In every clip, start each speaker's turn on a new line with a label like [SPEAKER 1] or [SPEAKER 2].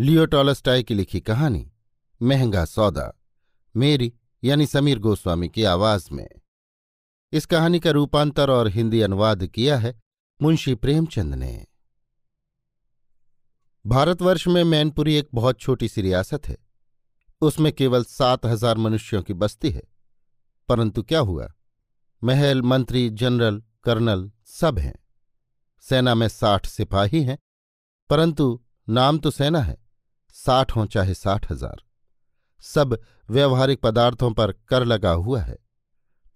[SPEAKER 1] लियो Tolstoy की लिखी कहानी, महँगा सौदा, मेरी यानी समीर गोस्वामी की आवाज़ में। इस कहानी का रूपांतर और हिंदी अनुवाद किया है मुंशी प्रेमचंद ने। भारतवर्ष में मैनपुरी एक बहुत छोटी सी रियासत है। उसमें केवल सात हज़ार मनुष्यों की बस्ती है। परंतु क्या हुआ? महल, मंत्री, जनरल, कर्नल सब हैं। सेना में साठ सिपाही हैं, परंतु नाम तो सेना है। साठ हों चाहे साठ हज़ार। सब व्यवहारिक पदार्थों पर कर लगा हुआ है।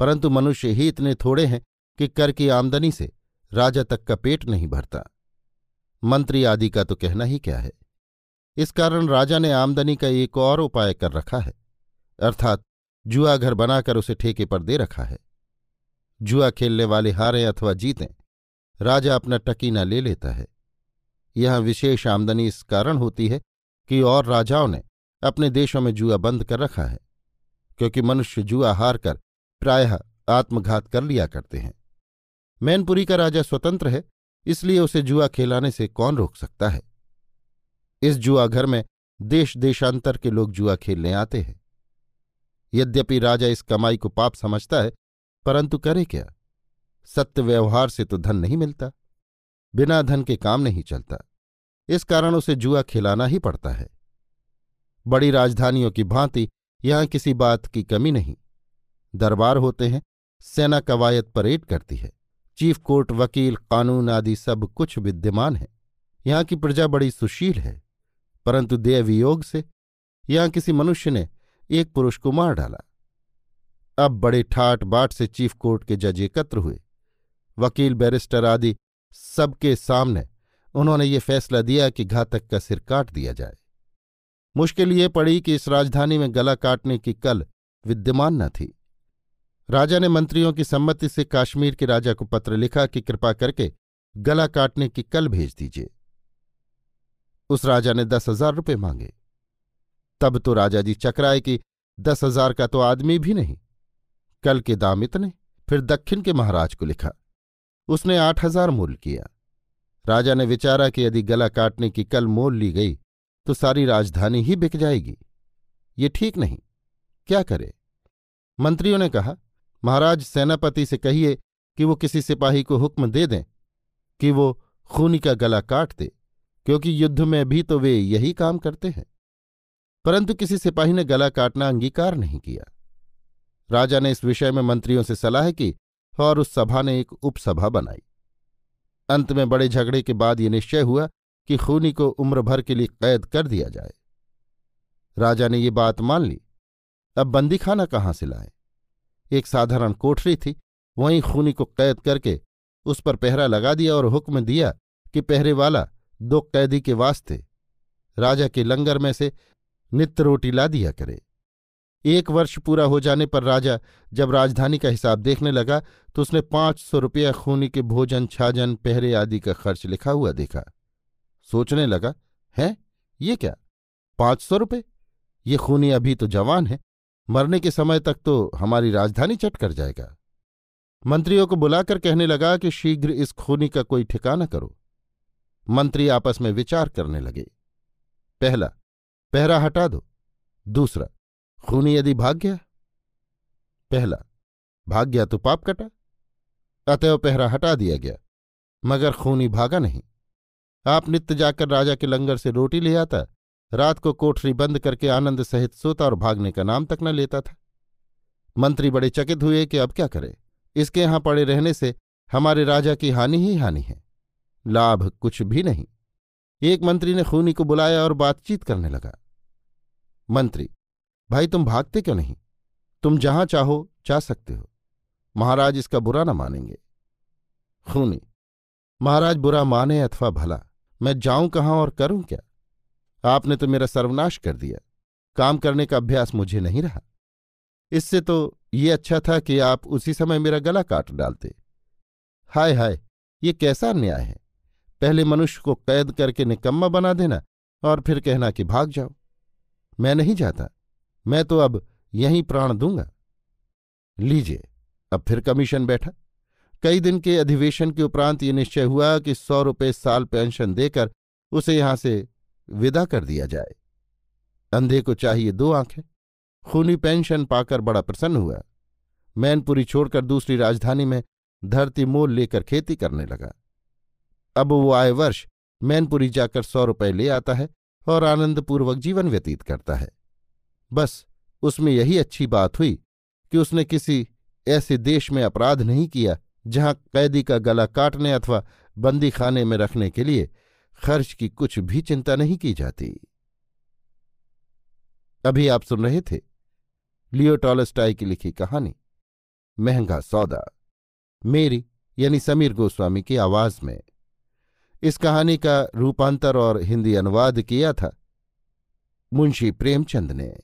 [SPEAKER 1] परंतु मनुष्य ही इतने थोड़े हैं कि कर की आमदनी से राजा तक का पेट नहीं भरता। मंत्री आदि का तो कहना ही क्या है? इस कारण राजा ने आमदनी का एक और उपाय कर रखा है। अर्थात जुआ घर बनाकर उसे ठेके पर दे रखा है। जुआ खेलने वाले हारें अथवा जीतें, राजा अपना टकीना ले लेता है। यह विशेष आमदनी इस कारण होती है कि और राजाओं ने अपने देशों में जुआ बंद कर रखा है, क्योंकि मनुष्य जुआ हार कर प्रायः आत्मघात कर लिया करते हैं। मैनपुरी का राजा स्वतंत्र है, इसलिए उसे जुआ खेलाने से कौन रोक सकता है? इस जुआ घर में देश देशांतर के लोग जुआ खेलने आते हैं। यद्यपि राजा इस कमाई को पाप समझता है, परंतु करे क्या? सत्य व्यवहार से तो धन नहीं मिलता, बिना धन के काम नहीं चलता। इस कारण उसे जुआ खिलाना ही पड़ता है। बड़ी राजधानियों की भांति यहाँ किसी बात की कमी नहीं। दरबार होते हैं, सेना कवायद परेड करती है। चीफ कोर्ट, वकील, कानून आदि सब कुछ विद्यमान है। यहाँ की प्रजा बड़ी सुशील है, परंतु देवयोग से यहाँ किसी मनुष्य ने एक पुरुष को मार डाला। अब बड़े ठाट बाट से चीफ कोर्ट के जज एकत्र हुए। वकील, बैरिस्टर आदि सबके सामने उन्होंने ये फैसला दिया कि घातक का सिर काट दिया जाए। मुश्किल ये पड़ी कि इस राजधानी में गला काटने की कल विद्यमान न थी। राजा ने मंत्रियों की सम्मति से काश्मीर के राजा को पत्र लिखा कि कृपा करके गला काटने की कल भेज दीजिए। उस राजा ने दस हज़ार रुपये मांगे। तब तो राजा जी चकराए कि दस हज़ार का तो आदमी भी नहीं। कल के दाम इतने, फिर दक्षिण के महाराज को लिखा। उसने आठ हज़ार मूल किया। राजा ने विचारा कि यदि गला काटने की कल मोल ली गई तो सारी राजधानी ही बिक जाएगी। ये ठीक नहीं। क्या करे? मंत्रियों ने कहा, महाराज, सेनापति से कहिए कि वो किसी सिपाही को हुक्म दे दें कि वो खूनी का गला काट दे, क्योंकि युद्ध में भी तो वे यही काम करते हैं। परंतु किसी सिपाही ने गला काटना अंगीकार नहीं किया। राजा ने इस विषय में मंत्रियों से सलाह की और उस सभा ने एक उपसभा बनाई। अंत में बड़े झगड़े के बाद ये निश्चय हुआ कि खूनी को उम्र भर के लिए कैद कर दिया जाए। राजा ने ये बात मान ली। अब बंदीखाना कहाँ से लाए? एक साधारण कोठरी थी, वहीं खूनी को कैद करके उस पर पहरा लगा दिया और हुक्म दिया कि पहरे वाला दो कैदी के वास्ते राजा के लंगर में से नित्य रोटी ला दिया करे। एक वर्ष पूरा हो जाने पर राजा जब राजधानी का हिसाब देखने लगा तो उसने पाँच सौ रुपया खूनी के भोजन, छाजन, पहरे आदि का खर्च लिखा हुआ देखा। सोचने लगा, है? ये क्या? पाँच सौ रुपये? ये खूनी अभी तो जवान है। मरने के समय तक तो हमारी राजधानी चट कर जाएगा। मंत्रियों को बुलाकर कहने लगा कि शीघ्र इस खूनी का कोई ठिकाना करो। मंत्री आपस में विचार करने लगे। पहला, पहरा हटा दो। दूसरा खूनी यदि भाग गया? पहला, भाग गया तो पाप कटा। अतएव पहरा हटा दिया गया, मगर खूनी भागा नहीं। आप नित्य जाकर राजा के लंगर से रोटी ले आता, रात को कोठरी बंद करके आनंद सहित सोता और भागने का नाम तक न लेता था। मंत्री बड़े चकित हुए कि अब क्या करें? इसके यहाँ पड़े रहने से हमारे राजा की हानि ही हानि है, लाभ कुछ भी नहीं। एक मंत्री ने खूनी को बुलाया और बातचीत करने लगा। मंत्री भाई तुम भागते क्यों नहीं? तुम जहाँ चाहो, जा सकते हो। महाराज इसका बुरा ना मानेंगे। खूनी, महाराज बुरा माने अथवा भला, मैं जाऊँ कहाँ और करूँ क्या? आपने तो मेरा सर्वनाश कर दिया। काम करने का अभ्यास मुझे नहीं रहा। इससे तो ये अच्छा था कि आप उसी समय मेरा गला काट डालते। हाय हाय, ये कैसा अन्याय है? पहले मनुष्य को कैद करके निकम्मा बना देना और फिर कहना कि भाग जाओ। मैं नहीं जाता। मैं तो अब यहीं प्राण दूँगा। लीजिए, अब फिर कमीशन बैठा। कई दिन के अधिवेशन के उपरांत ये निश्चय हुआ कि सौ रुपये साल पेंशन देकर उसे यहाँ से विदा कर दिया जाए। अंधे को चाहिए दो आँखें। खूनी पेंशन पाकर बड़ा प्रसन्न हुआ। मैनपुरी छोड़कर दूसरी राजधानी में धरती मोल लेकर खेती करने लगा। अब वो आए वर्ष मैनपुरी जाकर सौ रुपये ले आता है और आनंदपूर्वक जीवन व्यतीत करता है। बस उसमें यही अच्छी बात हुई कि उसने किसी ऐसे देश में अपराध नहीं किया जहाँ कैदी का गला काटने अथवा बंदी खाने में रखने के लिए खर्च की कुछ भी चिंता नहीं की जाती। अभी आप सुन रहे थे लियो टॉलस्टाई की लिखी कहानी, महँगा सौदा, मेरी यानी समीर गोस्वामी की आवाज़ में। इस कहानी का रूपांतर और हिंदी अनुवाद किया था मुंशी प्रेमचंद ने।